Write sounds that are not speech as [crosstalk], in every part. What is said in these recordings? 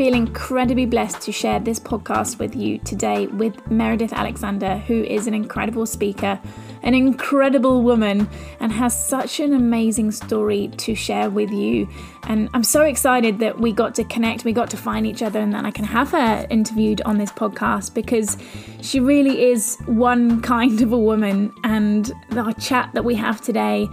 Feel incredibly blessed to share this podcast with you today with Meredith Alexander, who is an incredible speaker an incredible woman and has such an amazing story to share with you. And I'm so excited that we got to connect, we got to find each other, and that I can have her interviewed on this podcast because she really is one kind of a woman. And the chat that we have today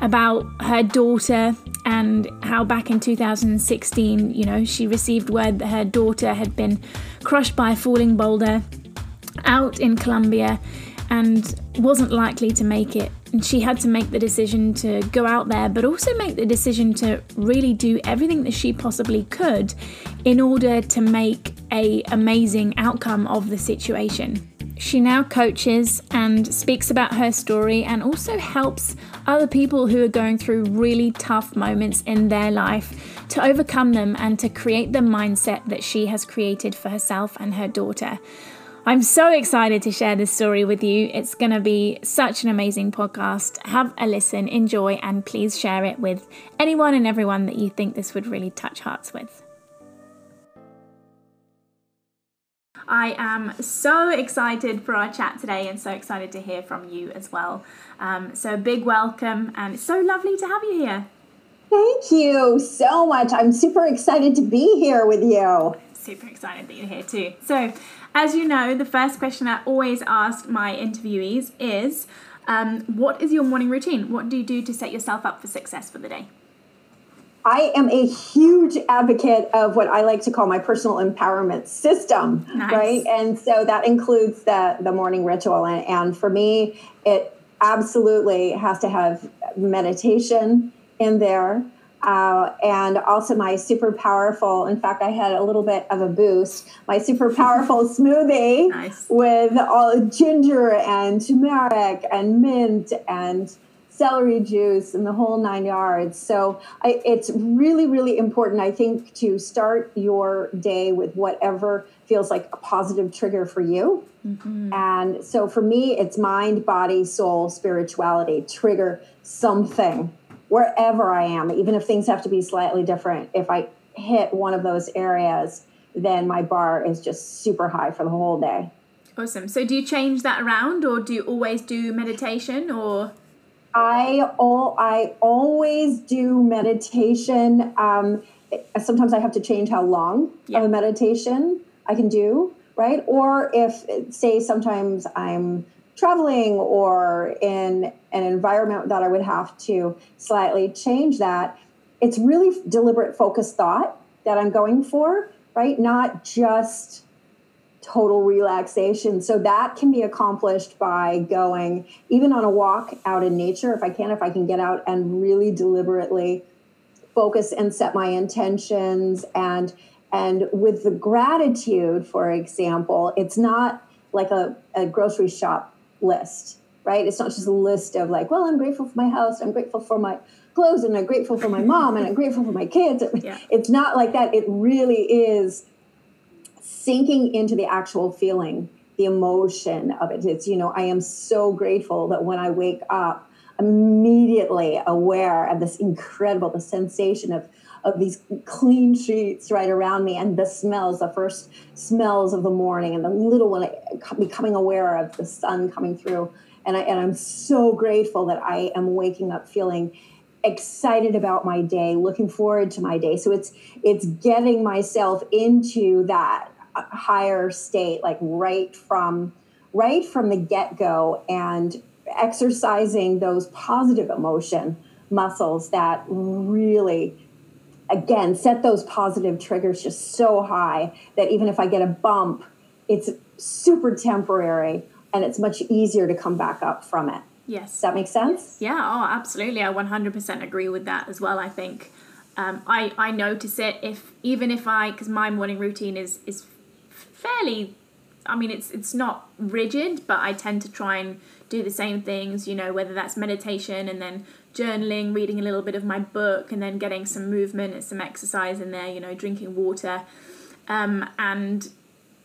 about her daughter and how back in 2016, you know, she received word that her daughter had been crushed by a falling boulder out in Colombia and wasn't likely to make it. And she had to make the decision to go out there, but also make the decision to really do everything that she possibly could in order to make a amazing outcome of the situation. She now coaches and speaks about her story and also helps other people who are going through really tough moments in their life to overcome them and to create the mindset that she has created for herself and her daughter. I'm so excited to share this story with you. It's going to be such an amazing podcast. Have a listen, enjoy, and please share it with anyone and everyone that you think this would really touch hearts with. I am so excited for our chat today and so excited to hear from you as well. Um, so, a big welcome, and it's so lovely to have you here. Thank you so much. I'm super excited to be here with you. Super excited that you're here too. So, as you know, the first question I always ask my interviewees is um, What is your morning routine? What do you do to set yourself up for success for the day? I am a huge advocate of what I like to call my personal empowerment system, nice. right? And so that includes the the morning ritual, and, and for me, it absolutely has to have meditation in there. Uh, and also my super powerful in fact i had a little bit of a boost my super powerful [laughs] smoothie nice. with all ginger and turmeric and mint and celery juice and the whole nine yards so I, it's really really important i think to start your day with whatever feels like a positive trigger for you mm-hmm. and so for me it's mind body soul spirituality trigger something wherever I am, even if things have to be slightly different, if I hit one of those areas, then my bar is just super high for the whole day. Awesome. So do you change that around or do you always do meditation or I all I always do meditation. Um, sometimes I have to change how long yeah. of a meditation I can do, right? Or if say sometimes I'm traveling or in an environment that I would have to slightly change that, it's really deliberate focused thought that I'm going for, right? Not just total relaxation. So that can be accomplished by going even on a walk out in nature if I can, if I can get out and really deliberately focus and set my intentions and and with the gratitude, for example, it's not like a, a grocery shop list, right? It's not just a list of like, well, I'm grateful for my house, I'm grateful for my clothes, and I'm grateful for my mom, and I'm grateful for my kids. Yeah. It's not like that. It really is sinking into the actual feeling, the emotion of it. It's, you know, I am so grateful that when I wake up, immediately aware of this incredible, the sensation of of these clean sheets right around me and the smells, the first smells of the morning and the little one becoming aware of the sun coming through. And, I, and I'm so grateful that I am waking up feeling excited about my day, looking forward to my day. So it's it's getting myself into that higher state, like right from right from the get go, and exercising those positive emotion muscles that really again set those positive triggers just so high that even if i get a bump it's super temporary and it's much easier to come back up from it Yes. Does that makes sense? Yeah, oh, absolutely. I 100% agree with that as well. I think um, I, I notice it if, even if I, because my morning routine is, is fairly, I mean, it's, it's not rigid, but I tend to try and do the same things, you know, whether that's meditation and then journaling, reading a little bit of my book, and then getting some movement and some exercise in there, you know, drinking water. Um, and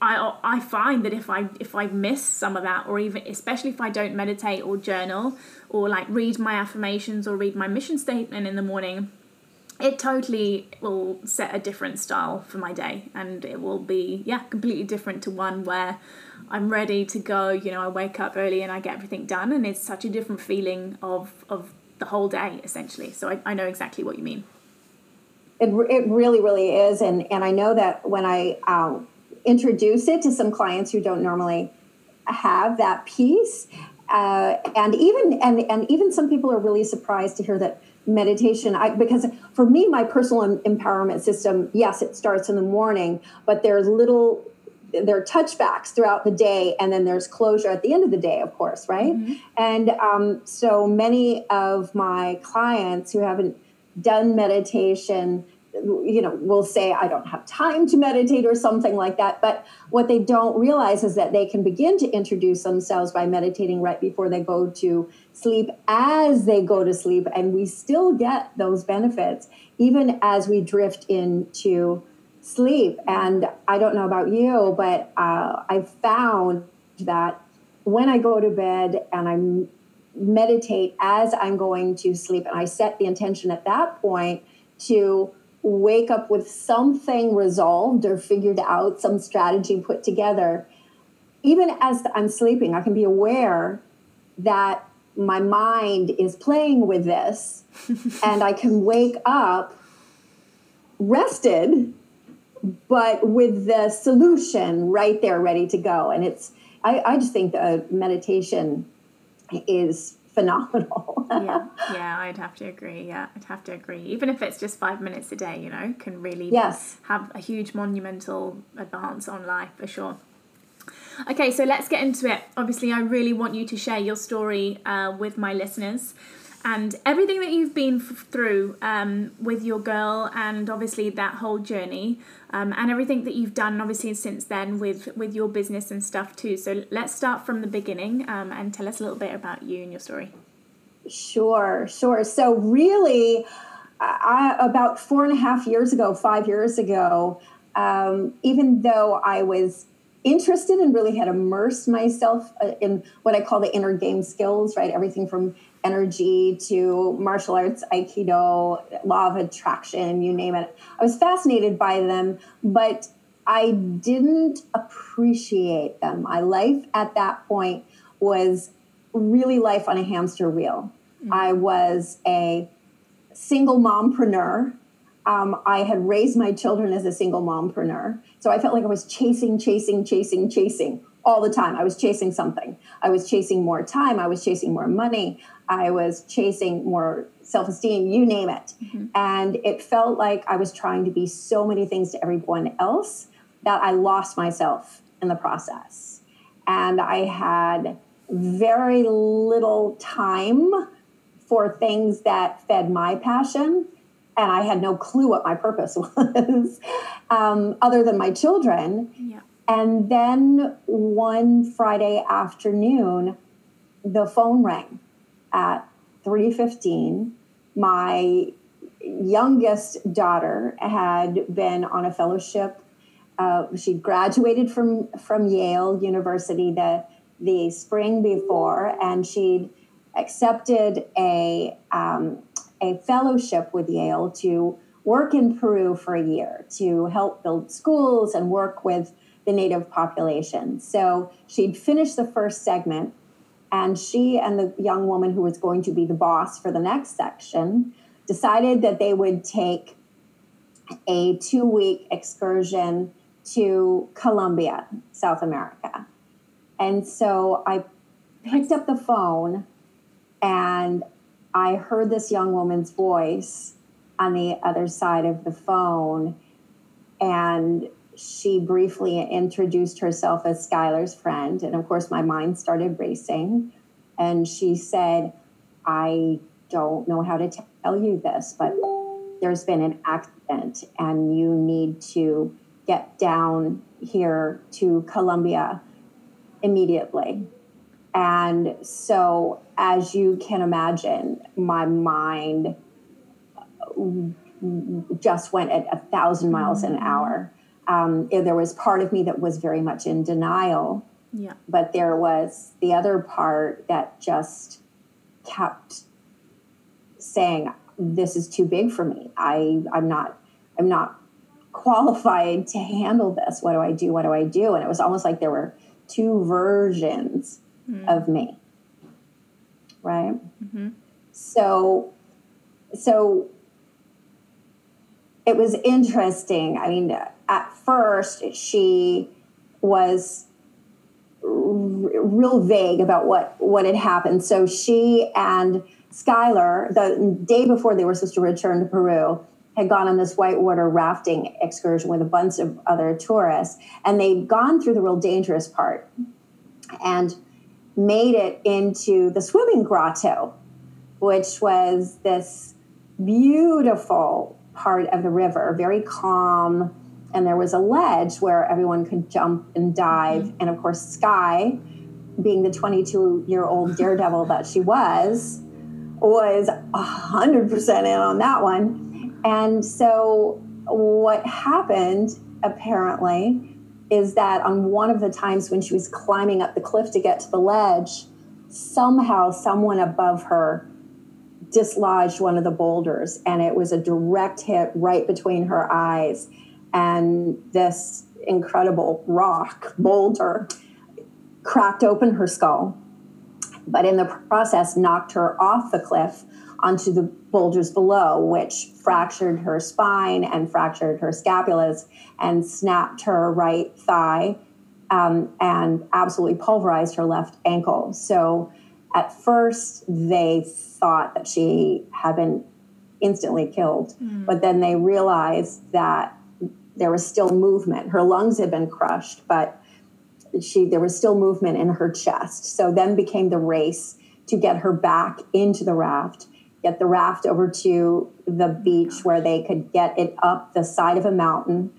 I I find that if I if I miss some of that, or even especially if I don't meditate or journal or like read my affirmations or read my mission statement in the morning, it totally will set a different style for my day, and it will be yeah completely different to one where I'm ready to go. You know, I wake up early and I get everything done, and it's such a different feeling of of the whole day essentially. So I, I know exactly what you mean. It, it really really is, and and I know that when I um, introduce it to some clients who don't normally have that piece. Uh, and even and and even some people are really surprised to hear that meditation I, because for me my personal empowerment system yes it starts in the morning but there's little there are touchbacks throughout the day and then there's closure at the end of the day of course right mm-hmm. and um, so many of my clients who haven't done meditation you know will say i don't have time to meditate or something like that. But what they don't realize is that they can begin to introduce themselves by meditating right before they go to sleep. As they go to sleep and we still get those benefits even as we drift into sleep. And i don't know about you but uh, i found that when i go to bed and i meditate as i'm going to sleep and i set the intention at that point to wake up with something resolved or figured out, some strategy put together, even as I'm sleeping, I can be aware that my mind is playing with this [laughs] and I can wake up rested, but with the solution right there, ready to go. And it's, I, I just think the meditation is phenomenal. yeah, [laughs] yeah, I'd have to agree. Yeah, I'd have to agree. Even if it's just five minutes a day, you know, can really yes. have a huge monumental advance on life for sure. Okay, so let's get into it. Obviously, I really want you to share your story uh, with my listeners and everything that you've been f- through um, with your girl and obviously that whole journey um, and everything that you've done obviously since then with with your business and stuff too. So let's start from the beginning um, and tell us a little bit about you and your story. Sure sure. So really I, about four and a half years ago five years ago um, even though i was interested and really had immersed myself uh, in what I call the inner game skills, right? Everything from energy to martial arts, aikido, law of attraction, you name it. I was fascinated by them, but I didn't appreciate them. My life at that point was really life on a hamster wheel. Mm-hmm. I was a single mompreneur. Um, I had raised my children as a single mompreneur. So I felt like I was chasing, chasing, chasing, chasing all the time. I was chasing something. I was chasing more time. I was chasing more money. I was chasing more self esteem, you name it. Mm-hmm. And it felt like I was trying to be so many things to everyone else that I lost myself in the process. And I had very little time for things that fed my passion. And I had no clue what my purpose [laughs] was, um, other than my children. Yeah. And then one Friday afternoon, the phone rang at 3:15. My youngest daughter had been on a fellowship. Uh, she graduated from from Yale University the the spring before, and she'd accepted a um, a fellowship with Yale to work in Peru for a year to help build schools and work with the native population. So she'd finished the first segment, and she and the young woman who was going to be the boss for the next section decided that they would take a two week excursion to Colombia, South America. And so I picked up the phone and I heard this young woman's voice on the other side of the phone. And she briefly introduced herself as Schuyler's friend. And of course, my mind started racing. And she said, I don't know how to tell you this, but there's been an accident and you need to get down here to Colombia immediately. And so, as you can imagine, my mind just went at a thousand miles an mm. hour. Um, there was part of me that was very much in denial. Yeah. But there was the other part that just kept saying, "This is too big for me. I I'm not I'm not qualified to handle this. What do I do? What do I do?" And it was almost like there were two versions mm. of me. Right? Mm-hmm. So so it was interesting. I mean, at first she was r- real vague about what what had happened. So she and Schuyler, the day before they were supposed to return to Peru, had gone on this whitewater rafting excursion with a bunch of other tourists, and they'd gone through the real dangerous part and made it into the swimming grotto, which was this beautiful part of the river, very calm. And there was a ledge where everyone could jump and dive. Mm-hmm. And of course, Schuy, being the 22 year old daredevil that she was, was 100% in on that one. And so, what happened apparently is that on one of the times when she was climbing up the cliff to get to the ledge, somehow someone above her dislodged one of the boulders and it was a direct hit right between her eyes and this incredible rock boulder cracked open her skull but in the process knocked her off the cliff onto the boulders below which fractured her spine and fractured her scapulas and snapped her right thigh um, and absolutely pulverized her left ankle so at first they thought that she had been instantly killed, mm. but then they realized that there was still movement. Her lungs had been crushed, but she there was still movement in her chest. So then became the race to get her back into the raft, get the raft over to the beach where they could get it up the side of a mountain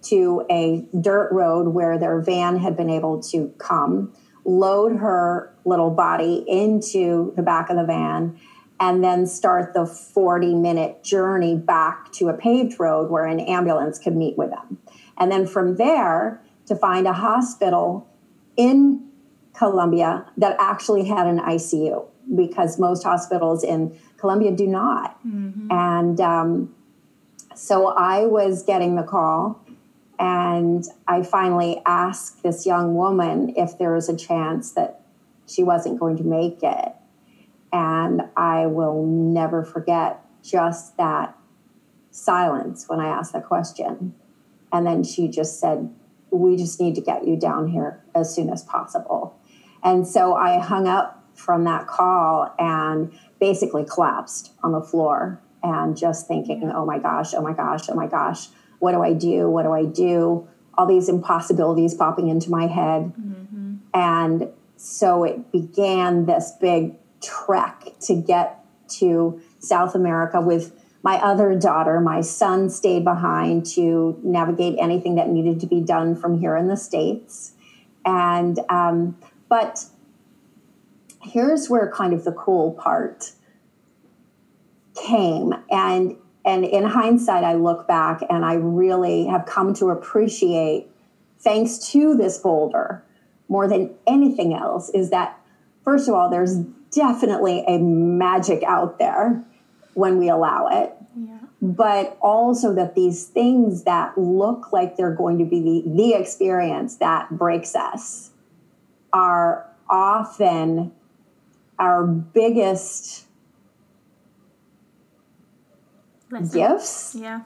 to a dirt road where their van had been able to come load her little body into the back of the van, and then start the 40 minute journey back to a paved road where an ambulance could meet with them. And then from there, to find a hospital in Colombia that actually had an ICU because most hospitals in Colombia do not. Mm-hmm. And um, so I was getting the call and I finally asked this young woman if there was a chance that she wasn't going to make it. And I will never forget just that silence when I asked that question. And then she just said, We just need to get you down here as soon as possible. And so I hung up from that call and basically collapsed on the floor and just thinking, Oh my gosh, oh my gosh, oh my gosh what do I do? What do I do? All these impossibilities popping into my head. Mm-hmm. And so it began this big trek to get to South America with my other daughter. My son stayed behind to navigate anything that needed to be done from here in the States. And, um, but here's where kind of the cool part came. And and in hindsight, I look back and I really have come to appreciate, thanks to this boulder, more than anything else, is that first of all, there's definitely a magic out there when we allow it. Yeah. But also that these things that look like they're going to be the, the experience that breaks us are often our biggest gifts. Yeah.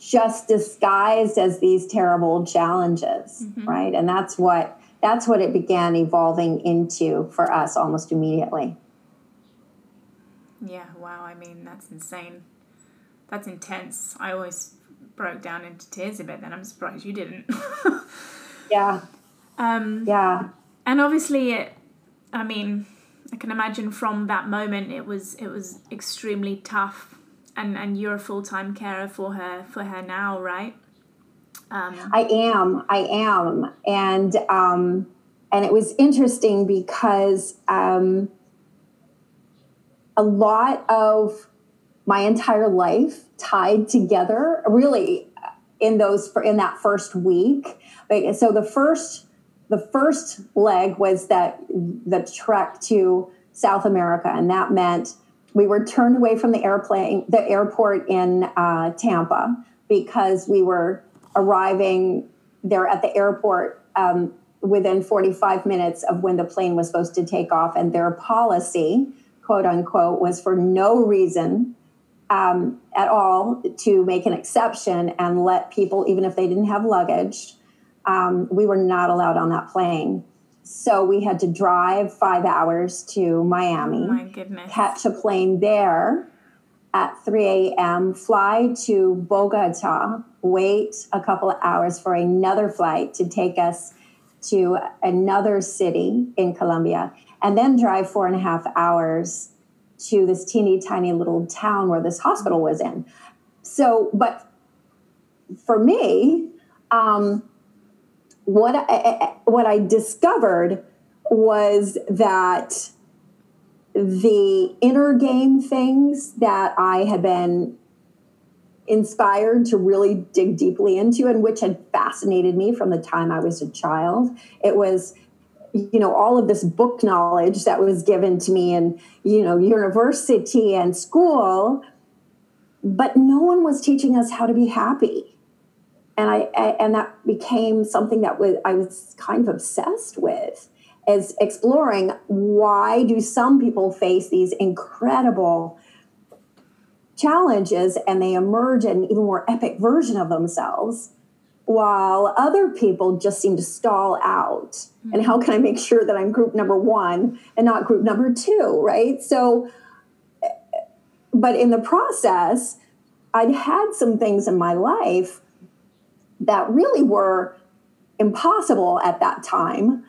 Just disguised as these terrible challenges, mm-hmm. right? And that's what that's what it began evolving into for us almost immediately. Yeah, wow. I mean, that's insane. That's intense. I always broke down into tears a bit then. I'm surprised you didn't. [laughs] yeah. Um, yeah. and obviously, it, I mean, I can imagine from that moment it was it was extremely tough, and and you're a full time carer for her for her now, right? Um, I am, I am, and um, and it was interesting because um, a lot of my entire life tied together, really, in those in that first week. So the first the first leg was that the trek to South America, and that meant we were turned away from the airplane, the airport in uh, Tampa, because we were arriving there at the airport um, within 45 minutes of when the plane was supposed to take off, and their policy, quote unquote, was for no reason um, at all to make an exception and let people, even if they didn't have luggage, um, we were not allowed on that plane. So we had to drive five hours to Miami, oh catch a plane there at 3 a.m., fly to Bogota, wait a couple of hours for another flight to take us to another city in Colombia, and then drive four and a half hours to this teeny tiny little town where this hospital was in. So, but for me, um, what I, what I discovered was that the inner game things that I had been inspired to really dig deeply into and which had fascinated me from the time I was a child. It was you know all of this book knowledge that was given to me in you know university and school but no one was teaching us how to be happy and I, I, and that became something that was I was kind of obsessed with as exploring why do some people face these incredible challenges and they emerge an even more epic version of themselves while other people just seem to stall out mm-hmm. and how can i make sure that i'm group number one and not group number two right so but in the process i'd had some things in my life that really were impossible at that time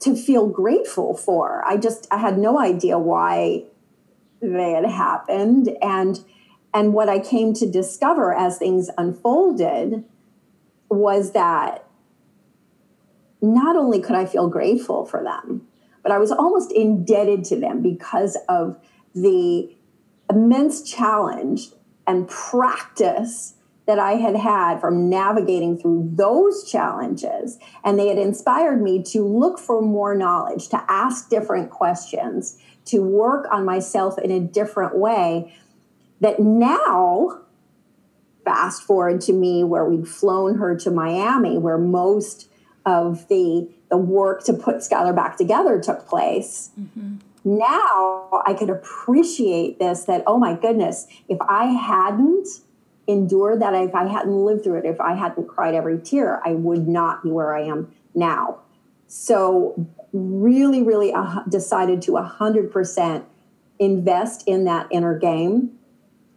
to feel grateful for. I just I had no idea why they had happened and and what I came to discover as things unfolded was that not only could I feel grateful for them, but I was almost indebted to them because of the immense challenge and practice that I had had from navigating through those challenges. And they had inspired me to look for more knowledge, to ask different questions, to work on myself in a different way. That now, fast forward to me where we'd flown her to Miami, where most of the the work to put Schuyler back together took place. Mm-hmm. Now I could appreciate this that, oh my goodness, if I hadn't endured that if I hadn't lived through it, if I hadn't cried every tear, I would not be where I am now. So, really, really uh, decided to 100% invest in that inner game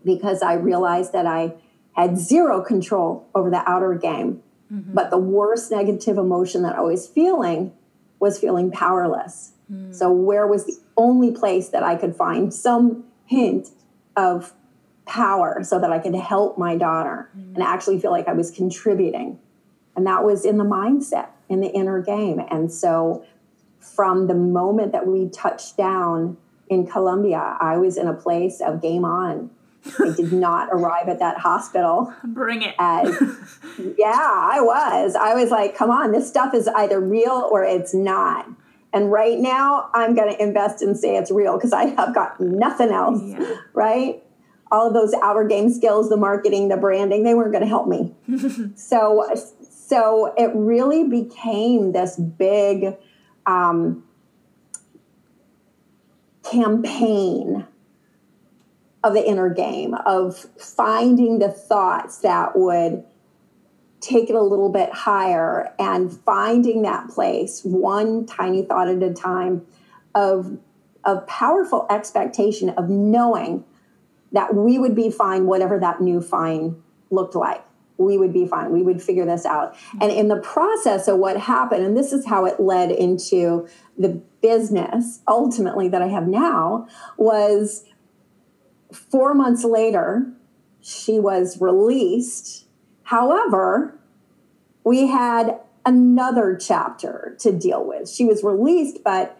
because I realized that I had zero control over the outer game. Mm-hmm. But the worst negative emotion that I was feeling was feeling powerless. Mm. So, where was the only place that I could find some hint of power so that I could help my daughter mm-hmm. and actually feel like I was contributing. And that was in the mindset, in the inner game. And so from the moment that we touched down in Colombia, I was in a place of game on. I did [laughs] not arrive at that hospital. Bring it. As, [laughs] yeah, I was. I was like, come on, this stuff is either real or it's not. And right now, I'm going to invest and say it's real because I have got nothing else, yeah. right? All of those outer game skills, the marketing, the branding, they weren't going to help me. [laughs] so, so it really became this big um, campaign of the inner game of finding the thoughts that would take it a little bit higher and finding that place one tiny thought at a time of of powerful expectation of knowing that we would be fine, whatever that new fine looked like. we would be fine. We would figure this out. Mm-hmm. And in the process of what happened, and this is how it led into the business ultimately that I have now, was four months later, she was released. However, we had another chapter to deal with. She was released, but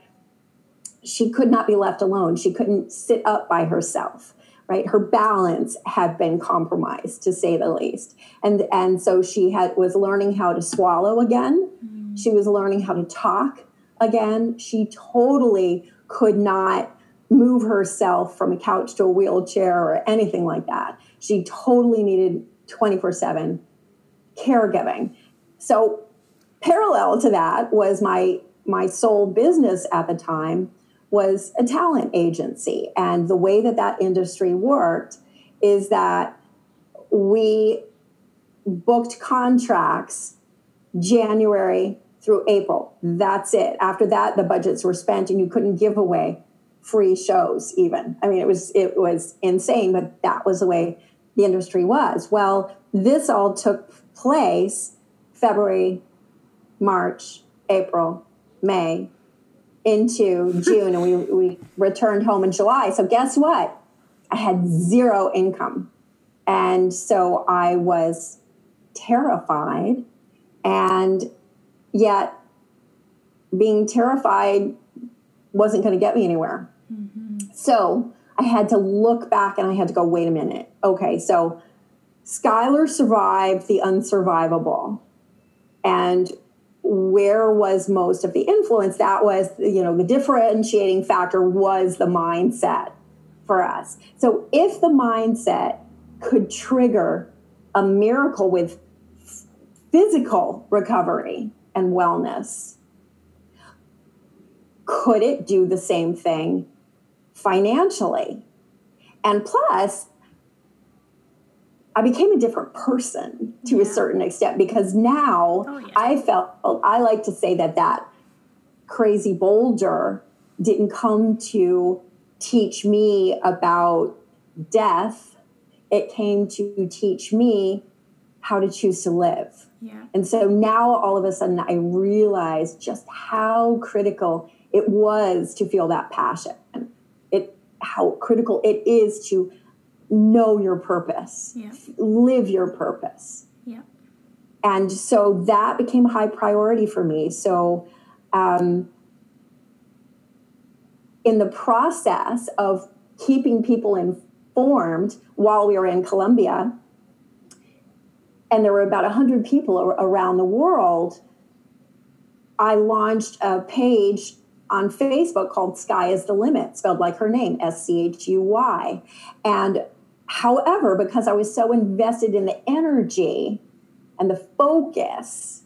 she could not be left alone. She couldn't sit up by herself right? Her balance had been compromised to say the least. And and so she had was learning how to swallow again. Mm. she was learning how to talk again. She totally could not move herself from a couch to a wheelchair or anything like that. She totally needed 24/7 caregiving. So parallel to that was my my sole business at the time was a talent agency. And the way that that industry worked is that we booked contracts January through April. That's it. After that, the budgets were spent and you couldn't give away free shows even. I mean, it was it was insane, but that was the way the industry was. Well, this all took place February, March, April, May, into June and we, we returned home in July. So, guess what? I had zero income. And so I was terrified. And yet, being terrified wasn't going to get me anywhere. Mm-hmm. So, I had to look back and I had to go, wait a minute. Okay, so Schuyler survived the unsurvivable. And where was most of the influence? That was you know the differentiating factor was the mindset for us. So if the mindset could trigger a miracle with physical recovery and wellness could it do the same thing financially? And plus I became a different person to yeah. a certain extent because now oh, yeah. I felt I like to say that that crazy boulder didn't come to teach me about death. It came to teach me how to choose to live. Yeah. And so now all of a sudden I realized just how critical it was to feel that passion. It how critical it is to know your purpose, yeah. live your purpose. Yeah. And so that became a high priority for me. So, um, in the process of keeping people informed while we were in Colombia, and there were about 100 people around the world, I launched a page on Facebook called Schuy is the Limit, spelled like her name, S C H U Y. And However, because I was so invested in the energy and the focus,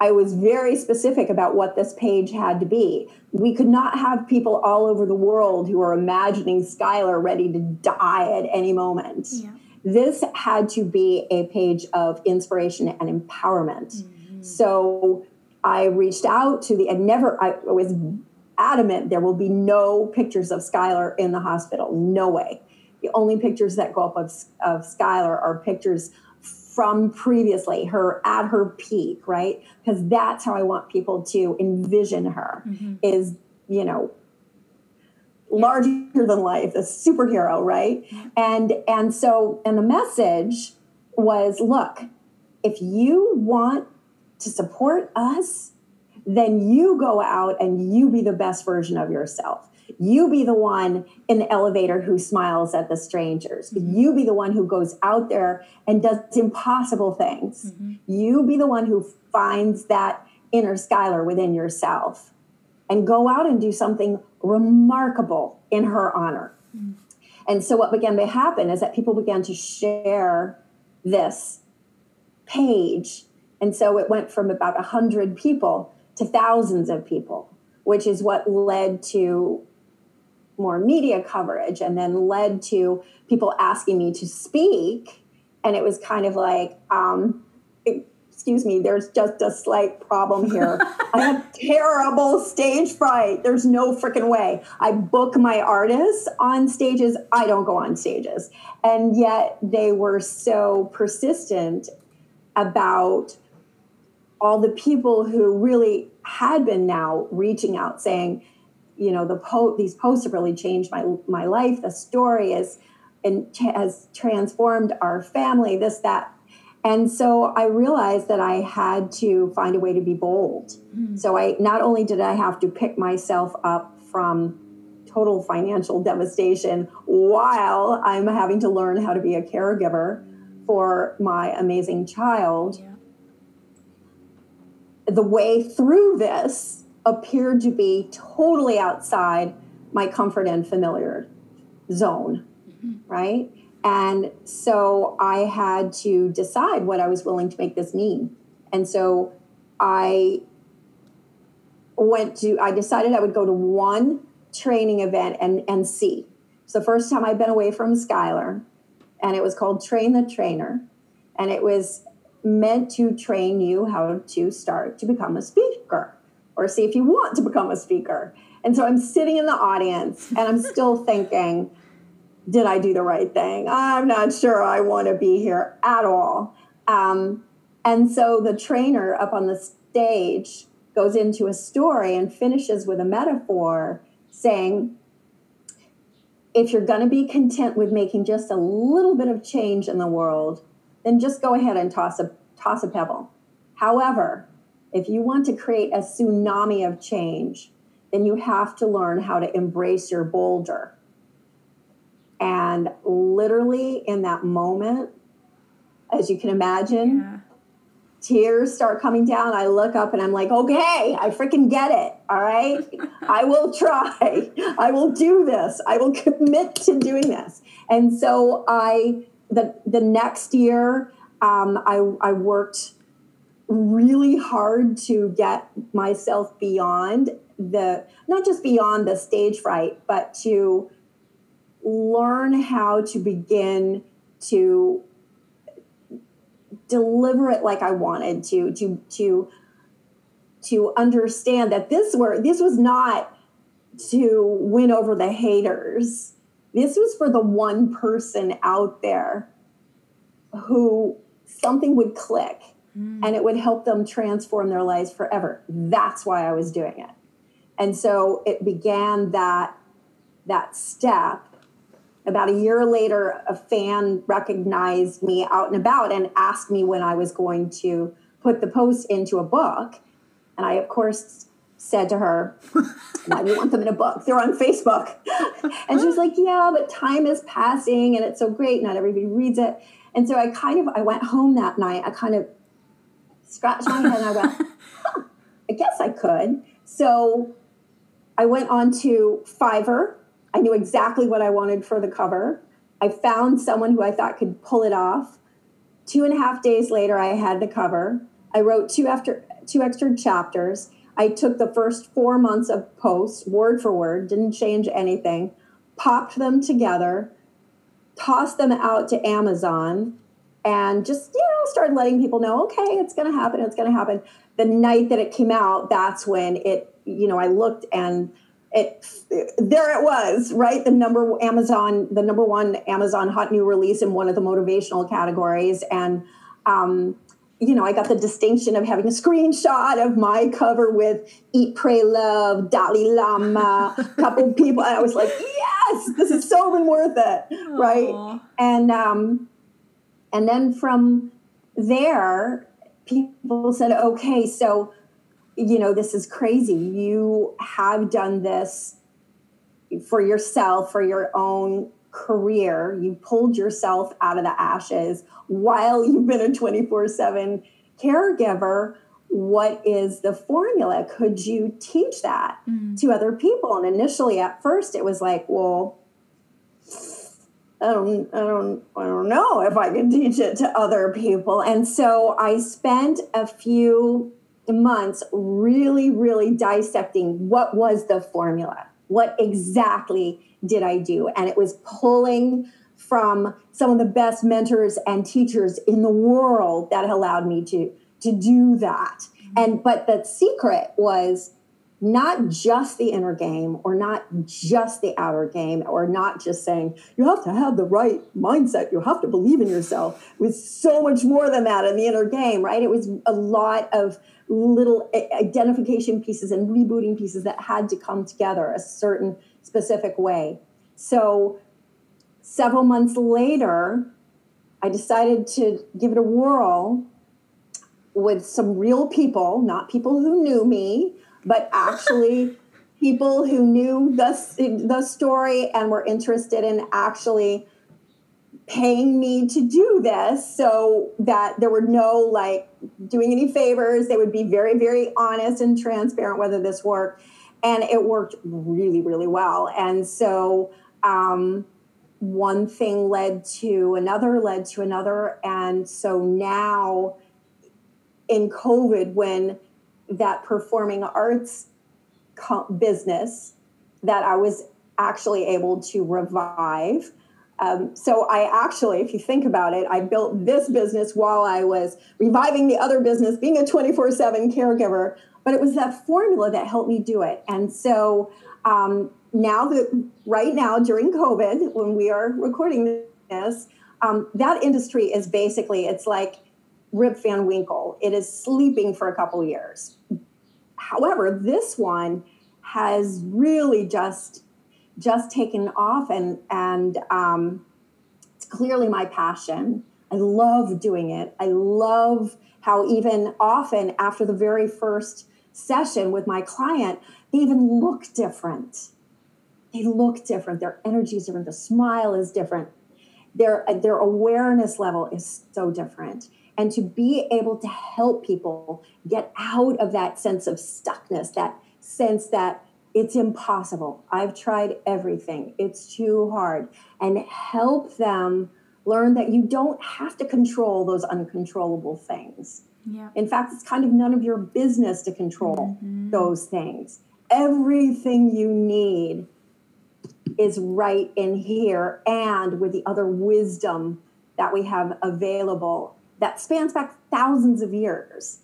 I was very specific about what this page had to be. We could not have people all over the world who are imagining Schuyler ready to die at any moment. Yeah. This had to be a page of inspiration and empowerment. Mm-hmm. So I reached out to the, and never, I was adamant there will be no pictures of Schuyler in the hospital. No way the only pictures that go up of, of Schuyler are pictures from previously, her at her peak, right? Because that's how I want people to envision her mm-hmm. is, you know, larger than life, a superhero, right? And and so and the message was look, if you want to support us, then you go out and you be the best version of yourself. You be the one in the elevator who smiles at the strangers. Mm-hmm. You be the one who goes out there and does impossible things. Mm-hmm. You be the one who finds that inner Schuyler within yourself and go out and do something remarkable in her honor. Mm-hmm. And so, what began to happen is that people began to share this page. And so, it went from about 100 people to thousands of people, which is what led to more media coverage and then led to people asking me to speak. And it was kind of like, um, excuse me, there's just a slight problem here. [laughs] I have terrible stage fright. There's no freaking way. I book my artists on stages, I don't go on stages. And yet they were so persistent about all the people who really had been now reaching out saying, you know, the po- these posts have really changed my my life. The story is and has transformed our family. This that, and so I realized that I had to find a way to be bold. Mm. So I not only did I have to pick myself up from total financial devastation while I'm having to learn how to be a caregiver for my amazing child. Yeah. The way through this appeared to be totally outside my comfort and familiar zone, mm-hmm. right? And so I had to decide what I was willing to make this mean. And so I went to, I decided I would go to one training event and, and see. It's the first time I've been away from Schuyler, and it was called Train the Trainer. And it was meant to train you how to start to become a speaker or see if you want to become a speaker. And so I'm sitting in the audience and I'm still [laughs] thinking, did I do the right thing? I'm not sure I want to be here at all. Um, and so the trainer up on the stage goes into a story and finishes with a metaphor saying, if you're going to be content with making just a little bit of change in the world, then just go ahead and toss a toss a pebble. However, if you want to create a tsunami of change, then you have to learn how to embrace your boulder. And literally in that moment, as you can imagine, yeah tears start coming down. I look up and I'm like, okay, I freaking get it. All right. [laughs] I will try. I will do this. I will commit to doing this. And so I, the, the next year, um, I, I worked really hard to get myself beyond the, not just beyond the stage fright, but to learn how to begin to deliver it like I wanted to, to, to, to understand that this were this was not to win over the haters. This was for the one person out there who something would click mm. and it would help them transform their lives forever. That's why I was doing it. And so it began that that step about a year later, a fan recognized me out and about and asked me when I was going to put the post into a book. And I, of course, said to her, [laughs] Why do you want them in a book? They're on Facebook. and she was like, Yeah, but time is passing and it's so great. Not everybody reads it. And so I kind of I went home that night. I kind of scratched my head and I went, [laughs] huh, I guess I could. So I went on to Fiverr I knew exactly what I wanted for the cover. I found someone who I thought could pull it off. Two and a half days later, I had the cover. I wrote two after two extra chapters. I took the first four months of posts, word for word, didn't change anything, popped them together, tossed them out to Amazon, and just you know started letting people know, okay, it's going to happen. It's going to happen. The night that it came out, that's when it. You know, I looked and it there it was right the number amazon the number one amazon hot new release in one of the motivational categories and um, you know i got the distinction of having a screenshot of my cover with eat pray love dalai lama a [laughs] couple people and i was like yes this is so been worth it Aww. right and um, and then from there people said okay so you know, this is crazy. You have done this for yourself, for your own career. You pulled yourself out of the ashes while you've been a 24 7 caregiver. What is the formula? Could you teach that mm. to other people? And initially, at first, it was like, well, I don't, I don't, I don't know if I can teach it to other people. And so I spent a few months really, really dissecting what was the formula? What exactly did I do? And it was pulling from some of the best mentors and teachers in the world that allowed me to to do that. And but the secret was not just the inner game or not just the outer game or not just saying you have to have the right mindset. You have to believe in yourself it was so much more than that in the inner game right? It was a lot of little identification pieces and rebooting pieces that had to come together a certain specific way. So several months later i decided to give it a whirl with some real people not people who knew me but actually people who knew the, the story and were interested in actually paying me to do this so that there were no like doing any favors. They would be very very honest and transparent whether this worked and it worked really really well. And so um, one thing led to another led to another and so now in covid when that performing arts business that I was actually able to revive. Um, so I actually, if you think about it, I built this business while I was reviving the other business, being a 24 7 caregiver. But it was that formula that helped me do it. And so um, now that right now during COVID, when we are recording this, um, that industry is basically, it's like Rip Van Winkle. It is sleeping for a couple years. However, this one has really just just taken off, and and um, it's clearly my passion. I love doing it. I love how even often after the very first session with my client, they even look different. They look different. Their energy is different. The smile is different. Their their awareness level is so different and to be able to help people get out of that sense of stuckness, that sense that it's impossible. I've tried everything, it's too hard, and help them learn that you don't have to control those uncontrollable things. Yeah. In fact, it's kind of none of your business to control mm-hmm. those things. Everything you need is right in here and with the other wisdom that we have available that spans back thousands of years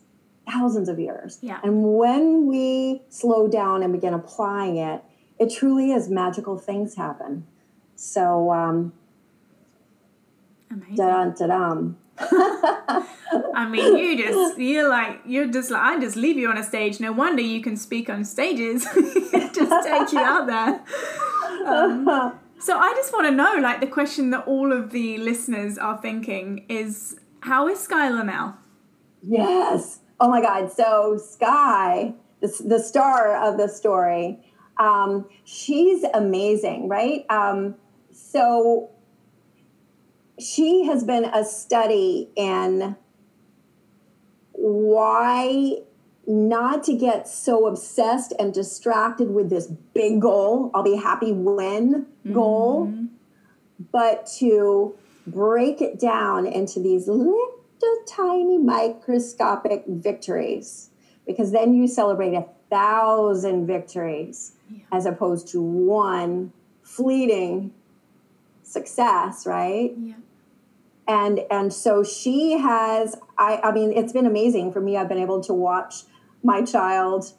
thousands of years yeah. and when we slow down and begin applying it it truly is magical things happen so um Amazing. [laughs] I mean, you just you're like you're just like I just leave you on a stage. No wonder you can speak on stages. [laughs] just take you out there. Um, [laughs] so I just want to know, like, the question that all of the listeners are thinking is how is Schuyler now? Yes. Oh my God. So, Schuy, the, the star of the story, um, she's amazing, right? Um, so, she has been a study in why not to get so obsessed and distracted with this big goal, I'll be happy when goal, mm-hmm. but to break it down into these little tiny microscopic victories because then you celebrate a thousand victories yeah. as opposed to one fleeting success right? Yeah. And and so she has i i mean it's been amazing for me. I've been able to watch my child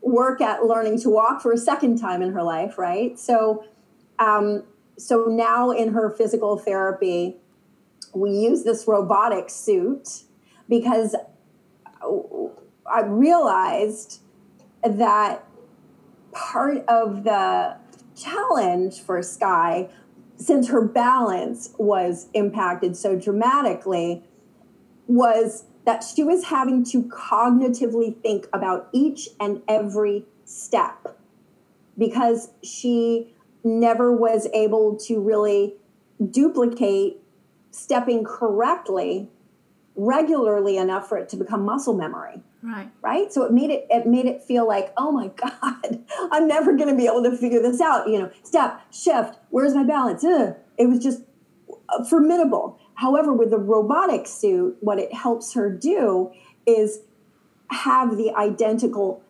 work at learning to walk for a second time in her life right? So um so now in her physical therapy, we use this robotic suit because I realized that part of the challenge for Schuy, since her balance was impacted so dramatically, was that she was having to cognitively think about each and every step because she never was able to really duplicate stepping correctly regularly enough for it to become muscle memory. Right. Right? So it made it it made it feel like oh my [laughs] god i'm never going to be able to figure this out. You know step shift where's my balance? Ugh. it was just uh, formidable. However with the robotic suit what it helps her do is have the identical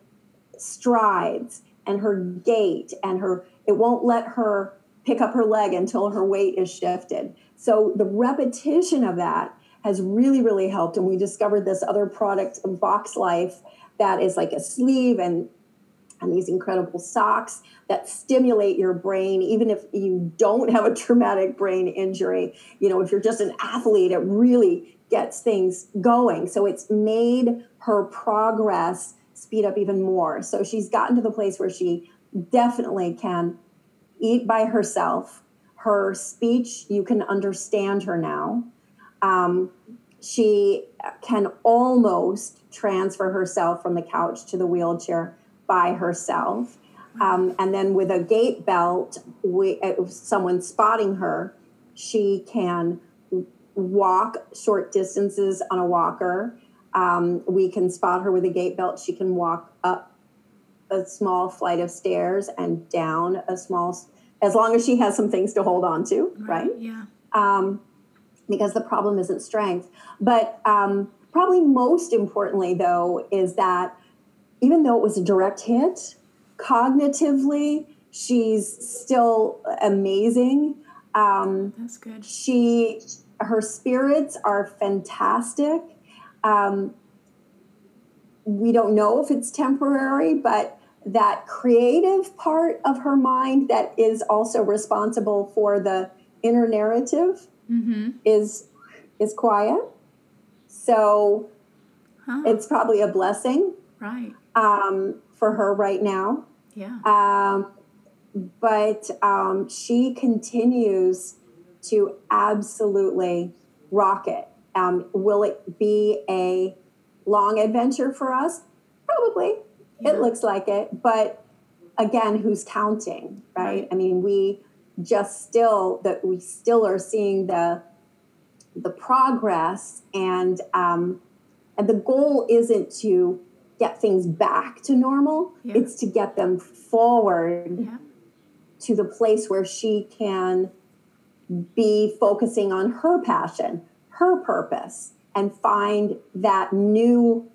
strides and her gait and her it won't let her pick up her leg until her weight is shifted. So the repetition of that has really, really helped. And we discovered this other product, Voxx Life, that is like a sleeve and and these incredible socks that stimulate your brain even if you don't have a traumatic brain injury you know if you're just an athlete it really gets things going so it's made her progress speed up even more so she's gotten to the place where she definitely can eat by herself her speech you can understand her now um, she can almost transfer herself from the couch to the wheelchair by herself. Um, and then with a gait belt, we, uh, someone spotting her, she can walk short distances on a walker. Um, we can spot her with a gait belt. She can walk up a small flight of stairs and down a small, as long as she has some things to hold on to, right? right? Yeah. Um, because the problem isn't strength. But um, probably most importantly, though, is that even though it was a direct hit, cognitively, she's still amazing. Um, That's good. She, her spirits are fantastic. Um, we don't know if it's temporary, but that creative part of her mind that is also responsible for the inner narrative mm-hmm. is is quiet. So huh. it's probably a blessing, right? Um, for her right now. Yeah. Um, but um, she continues to absolutely rock it. Um, will it be a long adventure for us? Probably. It looks like it. But again, who's counting, right? right? I mean, we just still that we still are seeing the the progress and um, and the goal isn't to get things back to normal yeah. it's to get them forward yeah. to the place where she can be focusing on her passion her purpose and find that new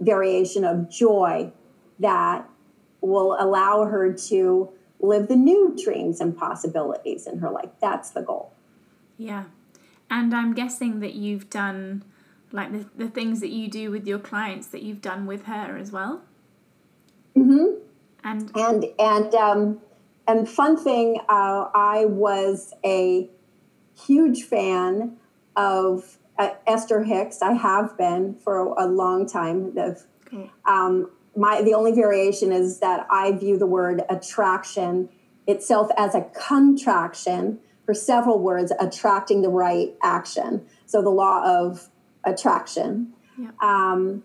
variation of joy that will allow her to live the new dreams and possibilities in her life. That's the goal. Yeah. And I'm guessing that you've done like the, the things that you do with your clients that you've done with her as well. Mm-hmm. And and and um and fun thing, uh, I was a huge fan of uh, Esther Hicks. I have been for a, a long time. Of, okay. um, my the only variation is that I view the word attraction itself as a contraction for several words attracting the right action. So the law of attraction. Yeah. Um,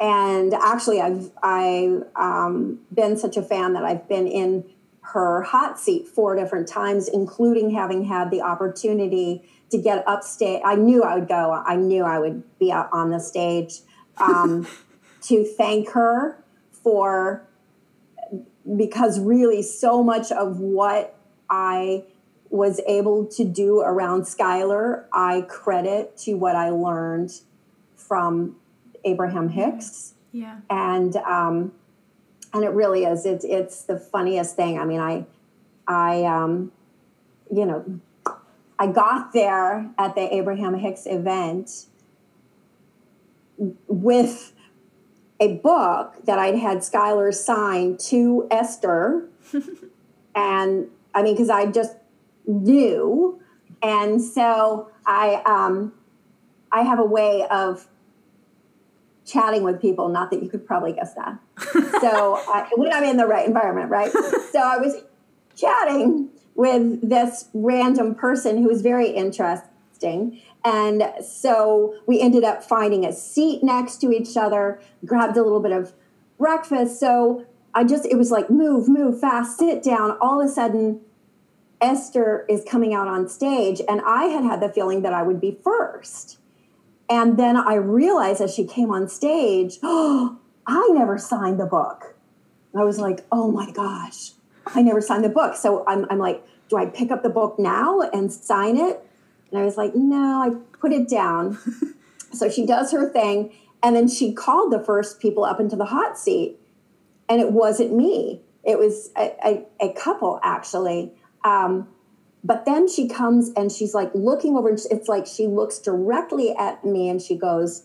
and actually, I've I um, been such a fan that I've been in her hot seat four different times, including having had the opportunity to get upstage. I knew I would go. I knew I would be out on the stage. Um, [laughs] to thank her for because really so much of what I was able to do around Schuyler, I credit to what I learned from Abraham Hicks. Yeah. And um, and it really is. It's it's the funniest thing. I mean, I I um, you know, I got there at the Abraham Hicks event with a book that I'd had Schuyler sign to Esther. [laughs] and I mean, because I just knew. And so I, um, I have a way of chatting with people. Not that you could probably guess that. [laughs] so I, when I'm in the right environment, right? [laughs] so I was chatting with this random person who was very interesting. And so we ended up finding a seat next to each other, grabbed a little bit of breakfast. So I just, it was like, move, move fast, sit down. All of a sudden, Esther is coming out on stage, and I had had the feeling that I would be first. And then I realized as she came on stage, oh, [gasps] I never signed the book. I was like, oh my gosh, I never signed the book. So I'm, I'm like, do I pick up the book now and sign it? And I was like, no, I put it down. [laughs] so she does her thing. And then she called the first people up into the hot seat. And it wasn't me, it was a, a, a couple actually. Um, but then she comes and she's like looking over, it's like she looks directly at me and she goes,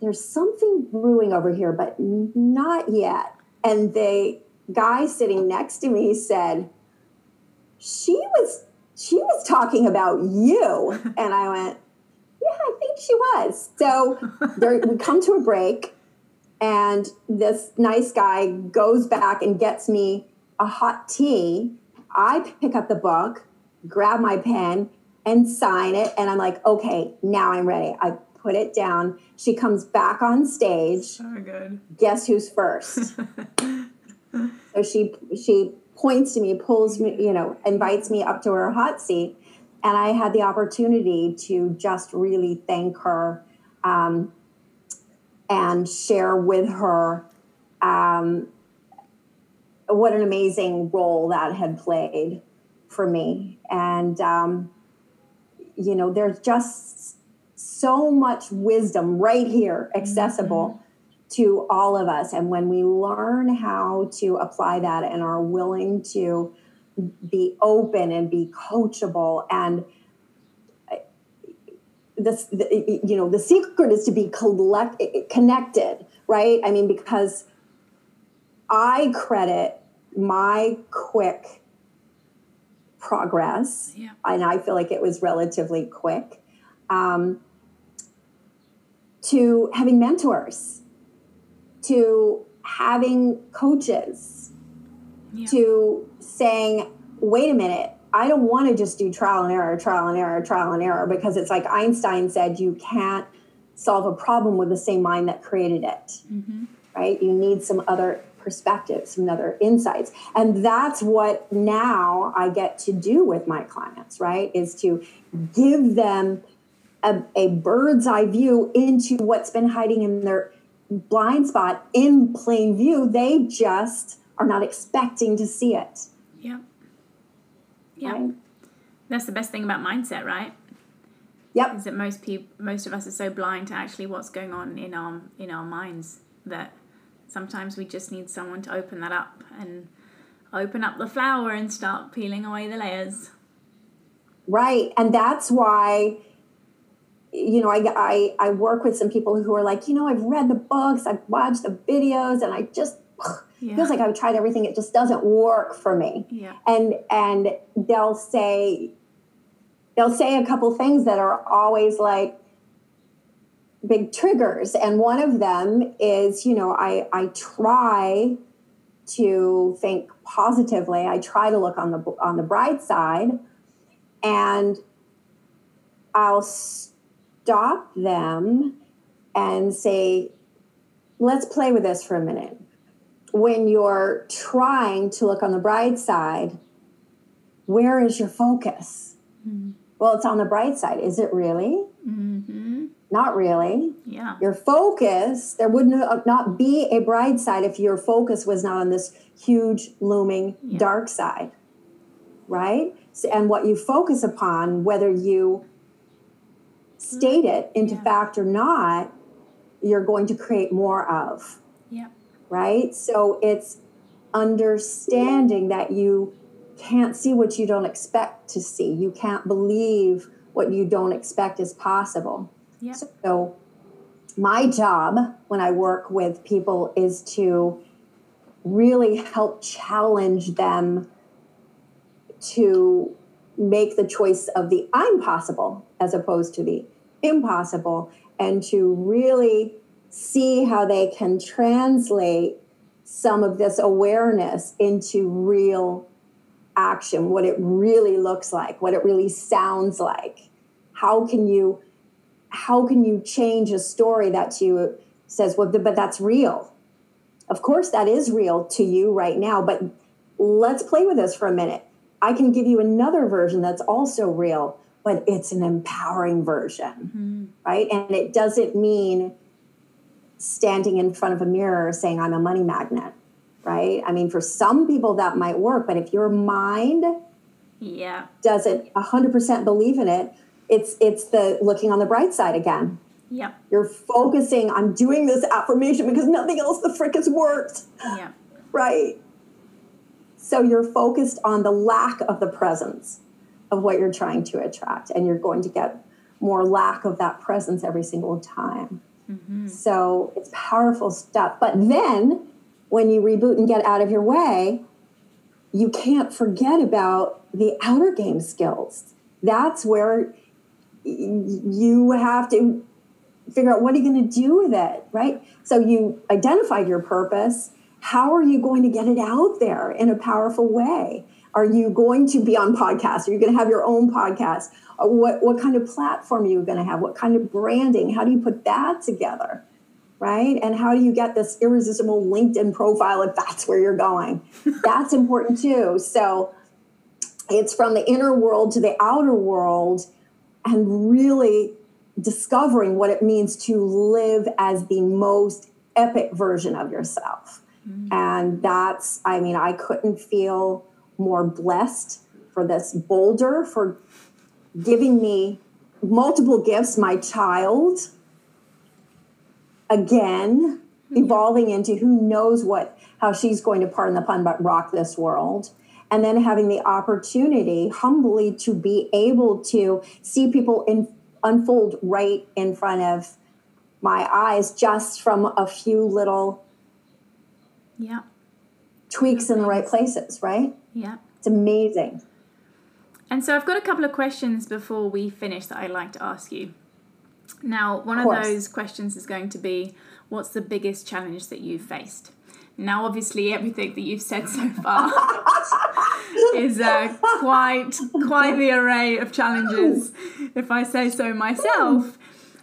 There's something brewing over here, but not yet. And the guy sitting next to me said, She was she was talking about you. [laughs] And I went, Yeah, I think she was. So there, we come to a break, and this nice guy goes back and gets me a hot tea. I pick up the book, grab my pen, and sign it. And I'm like, okay, now I'm ready. I put it down. She comes back on stage. So good. Guess who's first? [laughs] so she she points to me, pulls me, you know, invites me up to her hot seat, and I had the opportunity to just really thank her um, and share with her um, what an amazing role that had played for me, and um, you know, there's just so much wisdom right here, accessible. To all of us. And when we learn how to apply that and are willing to be open and be coachable and uh, this the, you know the secret is to be collect, connected right i mean because i credit my quick progress yeah. and i feel like it was relatively quick um, to having mentors to having coaches yeah. to saying, wait a minute, I don't want to just do trial and error, trial and error, trial and error, because it's like Einstein said, you can't solve a problem with the same mind that created it, mm-hmm. right? You need some other perspectives, some other insights. And that's what now I get to do with my clients, right? Is to give them a, a bird's eye view into what's been hiding in their blind spot in plain view. They just are not expecting to see it. Yeah. Yeah. Right? That's the best thing about mindset, right? Yep. Is that most people, most of us are so blind to actually what's going on in our in our minds that sometimes we just need someone to open that up and open up the flower and start peeling away the layers. Right, and that's why you know, I, I, I work with some people who are like, you know, I've read the books, I've watched the videos, and I just yeah. feels like I've tried everything. It just doesn't work for me. Yeah. And and they'll say they'll say a couple things that are always like big triggers. And one of them is, you know, I I try to think positively. I try to look on the on the bright side, and I'll stop them and say, let's play with this for a minute. When you're trying to look on the bright side, where is your focus? Mm-hmm. Well, it's on the bright side. Is it really? Mm-hmm. Not really. Yeah. Your focus, there would not be a bright side if your focus was not on this huge, looming yeah. dark side, right? So, and what you focus upon, whether you state mm. it into yeah. fact or not, you're going to create more of. Yeah. Right? So it's understanding that you can't see what you don't expect to see. You can't believe what you don't expect is possible. Yeah. So my job when I work with people is to really help challenge them to make the choice of the I'm possible as opposed to the impossible and to really see how they can translate some of this awareness into real action, what it really looks like, what it really sounds like. How can you how can you change a story that you says, well, but that's real. Of course, that is real to you right now, but let's play with this for a minute. I can give you another version that's also real but it's an empowering version, mm-hmm. right? And it doesn't mean standing in front of a mirror saying, I'm a money magnet, right? I mean, for some people that might work, but if your mind yeah. doesn't 100% believe in it, it's it's the looking on the bright side again. Yeah. You're focusing on doing this affirmation because nothing else the frick has worked. Yeah. Right? So you're focused on the lack of the presence of what you're trying to attract and you're going to get more lack of that presence every single time mm-hmm. so it's powerful stuff but then when you reboot and get out of your way, you can't forget about the outer game skills. That's where you have to figure out what are you going to do with it, right? So you identified your purpose. How are you going to get it out there in a powerful way? Are you going to be on podcasts? Are you going to have your own podcast? Uh, what, what kind of platform are you going to have? What kind of branding? How do you put that together? Right? And how do you get this irresistible LinkedIn profile if that's where you're going? [laughs] that's important too. So it's from the inner world to the outer world and really discovering what it means to live as the most epic version of yourself. Mm-hmm. And that's, I mean, I couldn't feel more blessed for this boulder, for giving me multiple gifts, my child, again, evolving into who knows what, how she's going to, pardon the pun, but rock this world. And then having the opportunity humbly to be able to see people in, unfold right in front of my eyes just from a few little yeah tweaks in the right places right? Yeah. It's amazing. And so i've got a couple of questions before we finish that i'd like to ask you. Now one of, of those questions is going to be what's the biggest challenge that you've faced? Now, obviously, everything that you've said so far [laughs] is uh, quite quite the array of challenges, if I say so myself.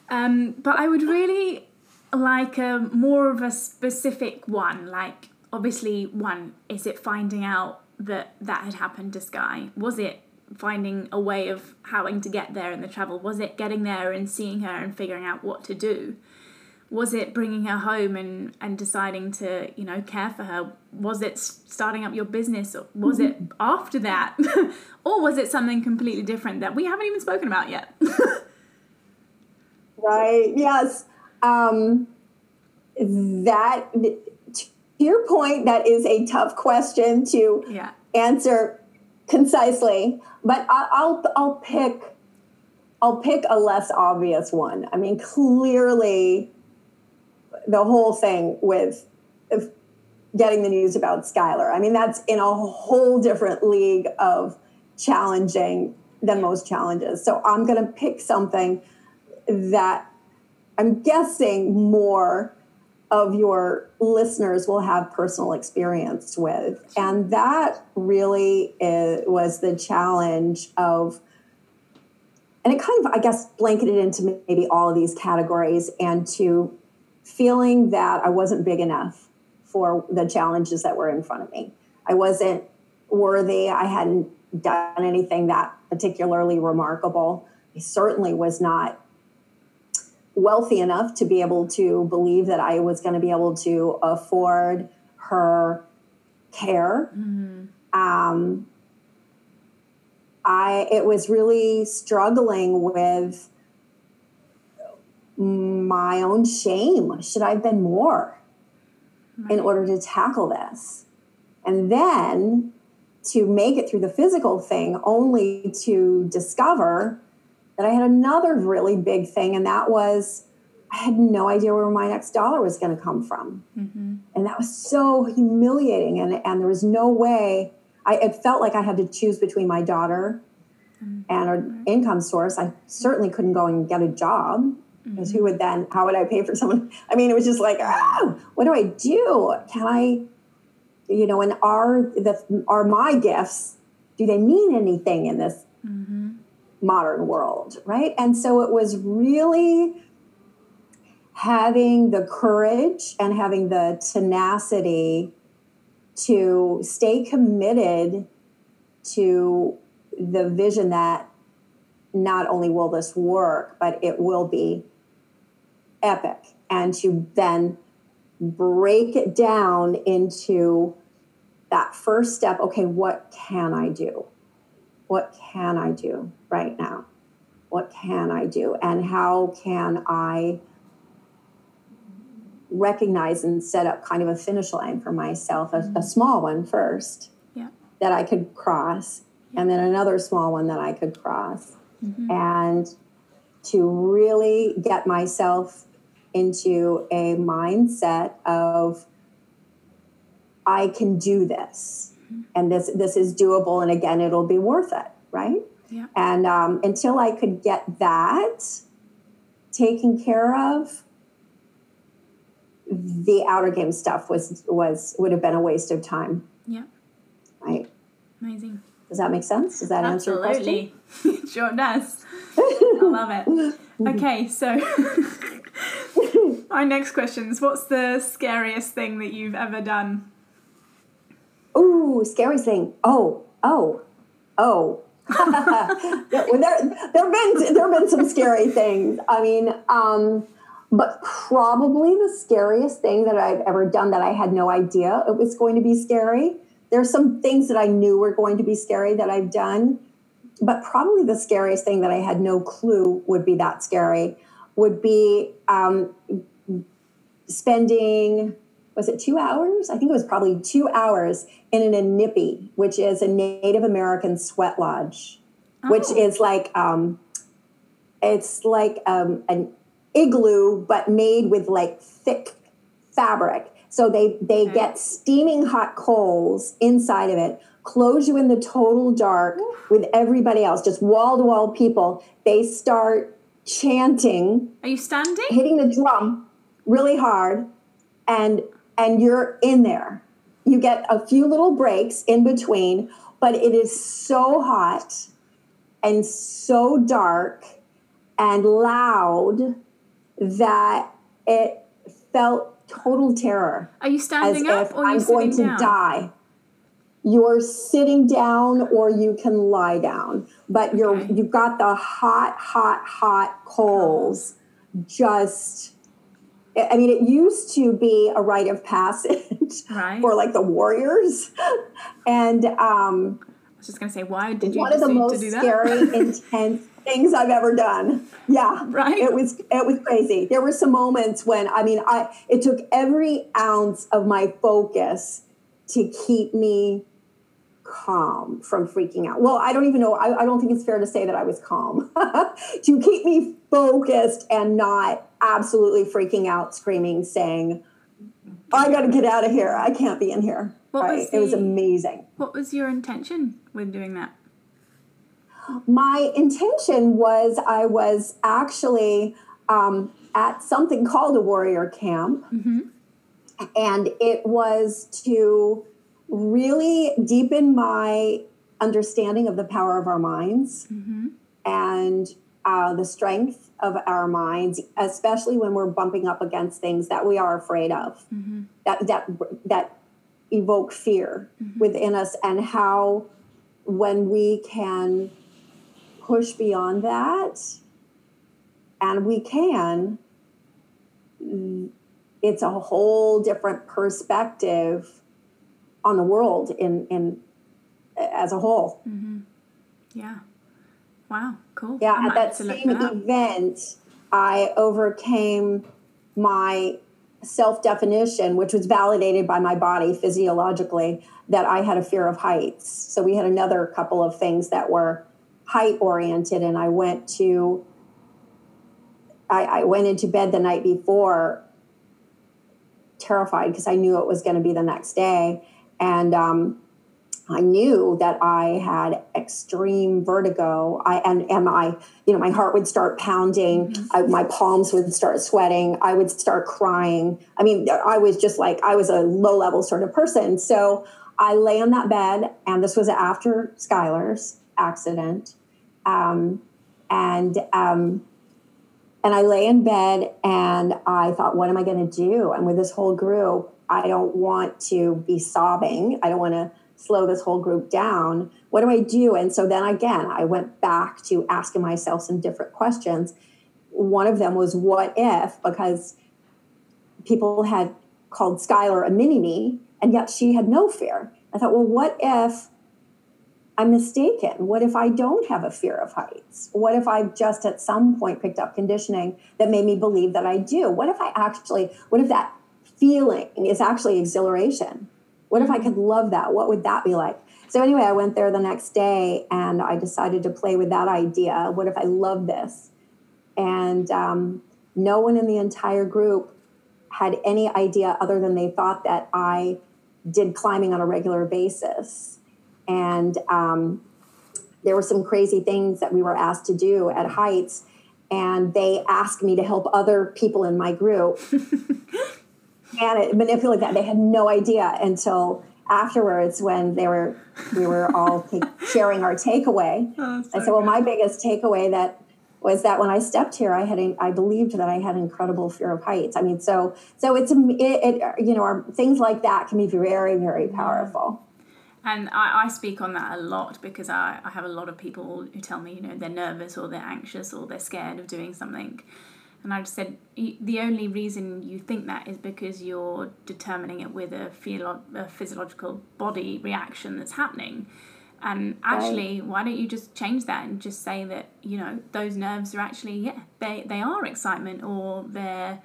Um, but I would really like a more of a specific one. Like, obviously, one is it finding out that that had happened to Schuy? Was it finding a way of having to get there in the travel? Was it getting there and seeing her and figuring out what to do? was it bringing her home and and deciding to you know care for her was it starting up your business or was it mm-hmm. after that [laughs] or was it something completely different that we haven't even spoken about yet [laughs] right yes um, that to your point that is a tough question to yeah. answer concisely but I, i'll i'll pick I'll pick a less obvious one. I mean, clearly, the whole thing with getting the news about Schuyler. I mean, that's in a whole different league of challenging than most challenges. So I'm going to pick something that I'm guessing more of your listeners will have personal experience with. And that really is, was the challenge of, and it kind of, I guess, blanketed into maybe all of these categories and to feeling that I wasn't big enough for the challenges that were in front of me. I wasn't worthy. I hadn't done anything that particularly remarkable. I certainly was not wealthy enough to be able to believe that I was going to be able to afford her care. Mm-hmm. Um, I it was really struggling with my own shame. Should I have been more right. in order to tackle this? And then to make it through the physical thing, only to discover that I had another really big thing, and that was I had no idea where my next dollar was going to come from. Mm-hmm. And that was so humiliating. And, and there was no way, I, it felt like I had to choose between my daughter mm-hmm. and an income source. I certainly couldn't go and get a job because mm-hmm. who would then how would i pay for someone [laughs] i mean it was just like oh what do i do can i you know and are the are my gifts do they mean anything in this mm-hmm. Modern world right? And so it was really having the courage and having the tenacity to stay committed to the vision that not only will this work, but it will be epic. And to then break it down into that first step okay what can i do what can i do right now what can i do and how can i recognize and set up kind of a finish line for myself a, mm-hmm. a small one first yeah. that i could cross yeah. and then another small one that i could cross mm-hmm. and to really get myself into a mindset of I can do this, and this this is doable, and again, it'll be worth it, right? Yeah. And um, until I could get that taken care of, the outer game stuff was was would have been a waste of time. Yeah. Right. Amazing. Does that make sense? Does that answer your question? Absolutely. [laughs] sure does. I love it. [laughs] Okay, so [laughs] my next question is what's the scariest thing that you've ever done? Ooh, scary thing. Oh, oh, oh. [laughs] there, there, there have been there have been some scary things. I mean, um, but probably the scariest thing that I've ever done that I had no idea it was going to be scary. There's some things that I knew were going to be scary that I've done, but probably the scariest thing that I had no clue would be that scary would be um, spending was it two hours? I think it was probably two hours in an inipi, which is a Native American sweat lodge, oh. which is like um, it's like um, an igloo but made with like thick fabric. So they they okay. get steaming hot coals inside of it, close you in the total dark with everybody else, just wall to wall people. They start chanting. Are you standing? Hitting the drum really hard and and you're in there. You get a few little breaks in between, but it is so hot and so dark and loud that it felt total terror. Are you standing up or are you I'm going to down? die? You're sitting down or you can lie down, but you're you've got the hot, hot, hot coals just I mean, it used to be a rite of passage [laughs] right. for like the warriors, [laughs] and um, I was just gonna say, why did you one of the most scary, [laughs] intense things I've ever done? Yeah, right. It was it was crazy. There were some moments when I mean, I it took every ounce of my focus to keep me calm from freaking out. Well, I don't even know. I, I don't think it's fair to say that I was calm [laughs] to keep me focused and not absolutely freaking out, screaming, saying, I got to get out of here. I can't be in here. What right? was the, it was amazing. What was your intention when doing that? My intention was I was actually um, at something called a warrior camp. Mm-hmm. And it was to really deepen my understanding of the power of our minds mm-hmm. and uh, the strength of our minds, especially when we're bumping up against things that we are afraid of, mm-hmm. that that that evoke fear mm-hmm. within us, and how when we can push beyond that, and we can, it's a whole different perspective on the world in in as a whole. Mm-hmm. Yeah. Wow, cool. Yeah, at that same that event, I overcame my self definition, which was validated by my body physiologically, that I had a fear of heights. So we had another couple of things that were height oriented, and I went to. I, I went into bed the night before terrified because I knew it was going to be the next day. And um, I knew that I had extreme vertigo. I and and my you know my heart would start pounding. Mm-hmm. I, my palms would start sweating. I would start crying. I mean, I was just like I was a low level sort of person. So I lay on that bed, and this was after Schuyler's accident, um, and um, and I lay in bed, and I thought, what am I going to do? I'm with this whole group. I don't want to be sobbing. I don't want to slow this whole group down. What do I do? And so then again, I went back to asking myself some different questions. One of them was, what if? Because people had called Schuyler a mini me, and yet she had no fear. I thought, well, what if I'm mistaken? What if I don't have a fear of heights? What if I've just at some point picked up conditioning that made me believe that I do? What if I actually, what if that feeling is actually exhilaration? What if I could love that? What would that be like? So, anyway, I went there the next day and I decided to play with that idea. What if I love this? And um, no one in the entire group had any idea other than they thought that I did climbing on a regular basis. And um, there were some crazy things that we were asked to do at heights. And they asked me to help other people in my group [laughs] and it, manipulate that. They had no idea until afterwards when they were we were all [laughs] take, sharing our takeaway. Oh, so I said, "Well, my biggest takeaway that was that when I stepped here, I had I believed that I had incredible fear of heights. I mean, so so it's it, it you know our, things like that can be very very powerful. And I, I speak on that a lot because I, I have a lot of people who tell me, you know, they're nervous or they're anxious or they're scared of doing something. And I just said, the only reason you think that is because you're determining it with a, philo- a physiological body reaction that's happening. And actually, right. why don't you just change that and just say that, you know, those nerves are actually, yeah, they, they are excitement or they're,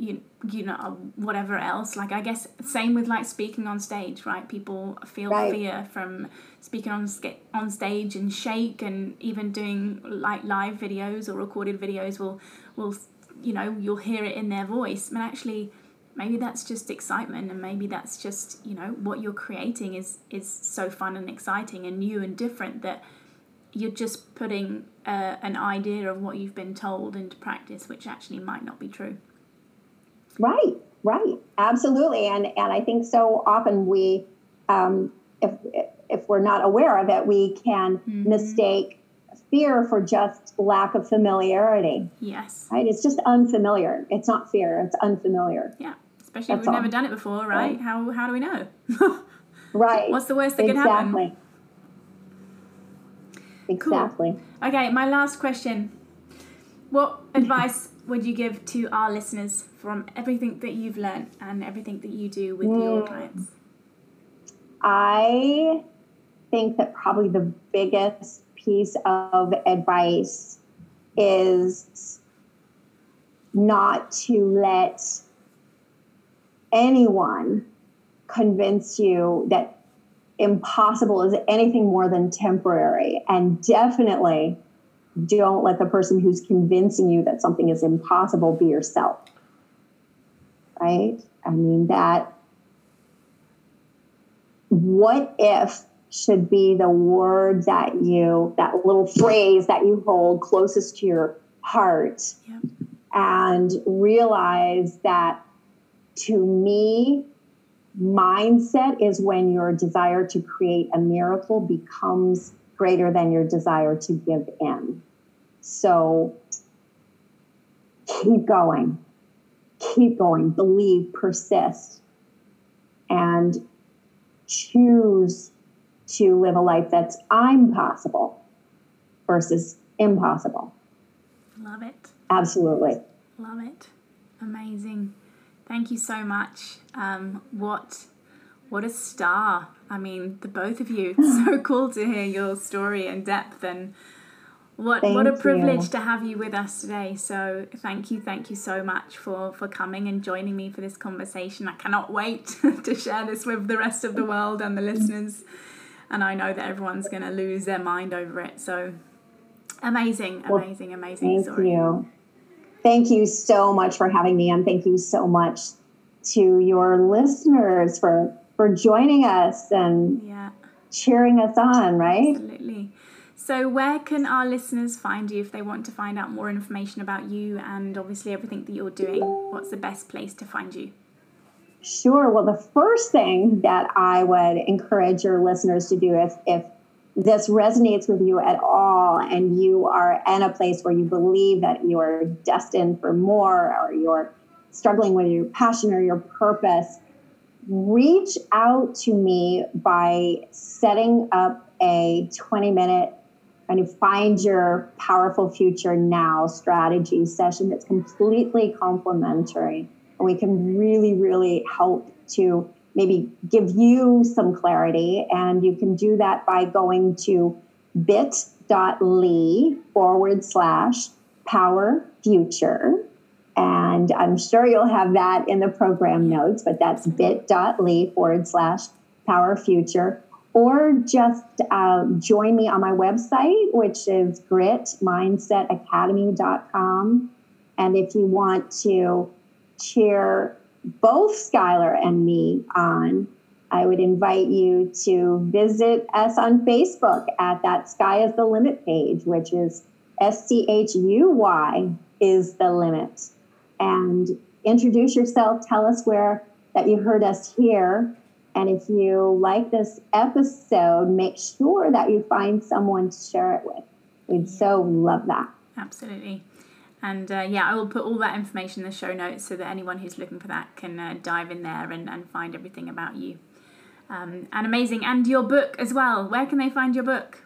you, you know, whatever else. Like, I guess, same with like speaking on stage, right? People feel right. fear from speaking on, on stage and shake and even doing like live videos or recorded videos will, will, you know, you'll hear it in their voice. And actually, maybe that's just excitement and maybe that's just you know what you're creating is is so fun and exciting and new and different that you're just putting uh, an idea of what you've been told into practice which actually might not be true right right absolutely and and i think so often we um, if if we're not aware of it we can mm-hmm. mistake fear for just lack of familiarity. Yes. Right? It's just unfamiliar. It's not fear, it's unfamiliar. Yeah. Especially That's if we've all. never done it before, right? right? How how do we know? [laughs] right. What's the worst that exactly. could happen? Exactly. Cool. Okay, my last question. What advice [laughs] would you give to our listeners from everything that you've learned and everything that you do with mm. your clients? I think that probably the biggest piece of advice is not to let anyone convince you that impossible is anything more than temporary. And definitely don't let the person who's convincing you that something is impossible be yourself. Right? I mean, that what if should be the word that you, that little phrase that you hold closest to your heart. Yeah. And realize that to me, mindset is when your desire to create a miracle becomes greater than your desire to give in. So keep going, keep going, believe, persist, and choose to live a life that's I'm possible versus impossible. Love it. Absolutely. Love it. Amazing. Thank you so much. Um, what what a star. I mean, the both of you. It's [laughs] so cool to hear your story in depth and what thank what a privilege you. to have you with us today. So thank you, thank you so much for for coming and joining me for this conversation. I cannot wait [laughs] to share this with the rest of the world and the listeners and I know that everyone's going to lose their mind over it. So amazing, amazing, well, amazing thank story. you. Thank you so much for having me, and thank you so much to your listeners for for joining us and yeah. cheering us on. Right? Absolutely. So, where can our listeners find you if they want to find out more information about you and obviously everything that you're doing? What's the best place to find you? Sure. Well, the first thing that I would encourage your listeners to do if, if this resonates with you at all and you are in a place where you believe that you are destined for more or you're struggling with your passion or your purpose, reach out to me by setting up a 20 minute kind of find your powerful future now strategy session that's completely complimentary and we can really, really help to maybe give you some clarity. And you can do that by going to bit.ly forward slash power future. And I'm sure you'll have that in the program notes, but that's bit.ly forward slash power future. Or just uh, join me on my website, which is gritmindsetacademy.com. And if you want to cheer both Schuyler and me on, I would invite you to visit us on Facebook at that Schuy is the Limit page, which is S C H U Y is the limit. And introduce yourself, tell us where that you heard us here. And if you like this episode, make sure that you find someone to share it with. We'd so love that. Absolutely. And uh, yeah, I will put all that information in the show notes so that anyone who's looking for that can uh, dive in there and, and find everything about you. Um, and amazing. And your book as well. Where can they find your book?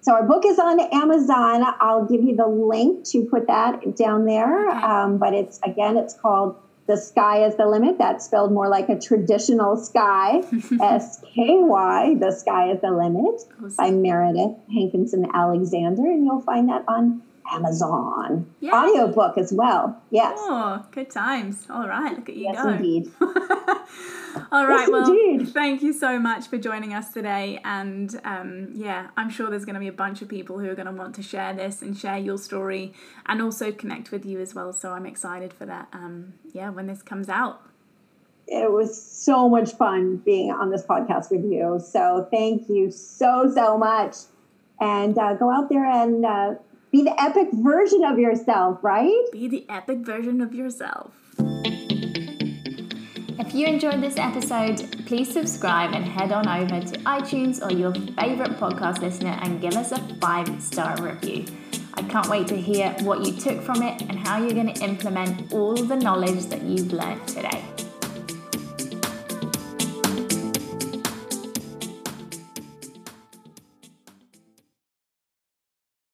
So our book is on Amazon. I'll give you the link to put that down there. Okay. Um, but it's again, it's called "The Sky Is the Limit." That's spelled more like a traditional sky. [laughs] S K Y. The Sky Is the Limit awesome. by Meredith Hankinson Alexander, and you'll find that on Amazon. Yay. Audiobook as well. Yes. Oh, good times. All right. Look at you yes, go. indeed. [laughs] All right. Yes, well, indeed. thank you so much for joining us today. And um, yeah, I'm sure there's going to be a bunch of people who are going to want to share this and share your story and also connect with you as well. So I'm excited for that. Um, yeah, when this comes out. It was so much fun being on this podcast with you. So thank you so, so much. And uh, go out there and uh, be the epic version of yourself, right? Be the epic version of yourself. If you enjoyed this episode, please subscribe and head on over to iTunes or your favorite podcast listener and give us a five star review. I can't wait to hear what you took from it and how you're going to implement all the knowledge that you've learned today.